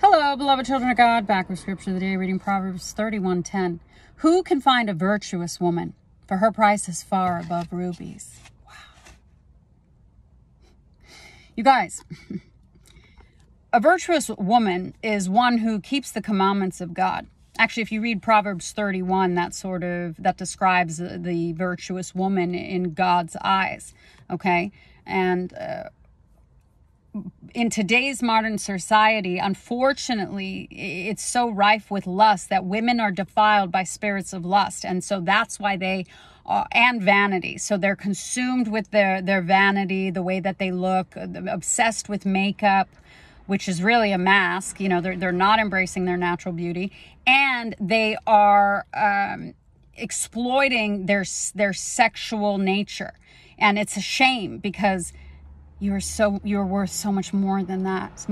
Hello, beloved children of God. Back with scripture of the day, reading Proverbs 31:10. Who can find a virtuous woman? For her price is far above rubies. Wow. You guys, a virtuous woman is one who keeps the commandments of God. Actually, if you read Proverbs 31, that sort of that describes the, virtuous woman in God's eyes. Okay, and uh, in today's modern society, unfortunately, it's so rife with lust that women are defiled by spirits of lust. And so that's why they, and vanity. So they're consumed with their, their vanity, the way that they look, uh, obsessed with makeup, which is really a mask. You know, they're, they're not embracing their natural beauty. And they are um, exploiting their, their sexual nature. And it's a shame because you're so you're worth so much more than that.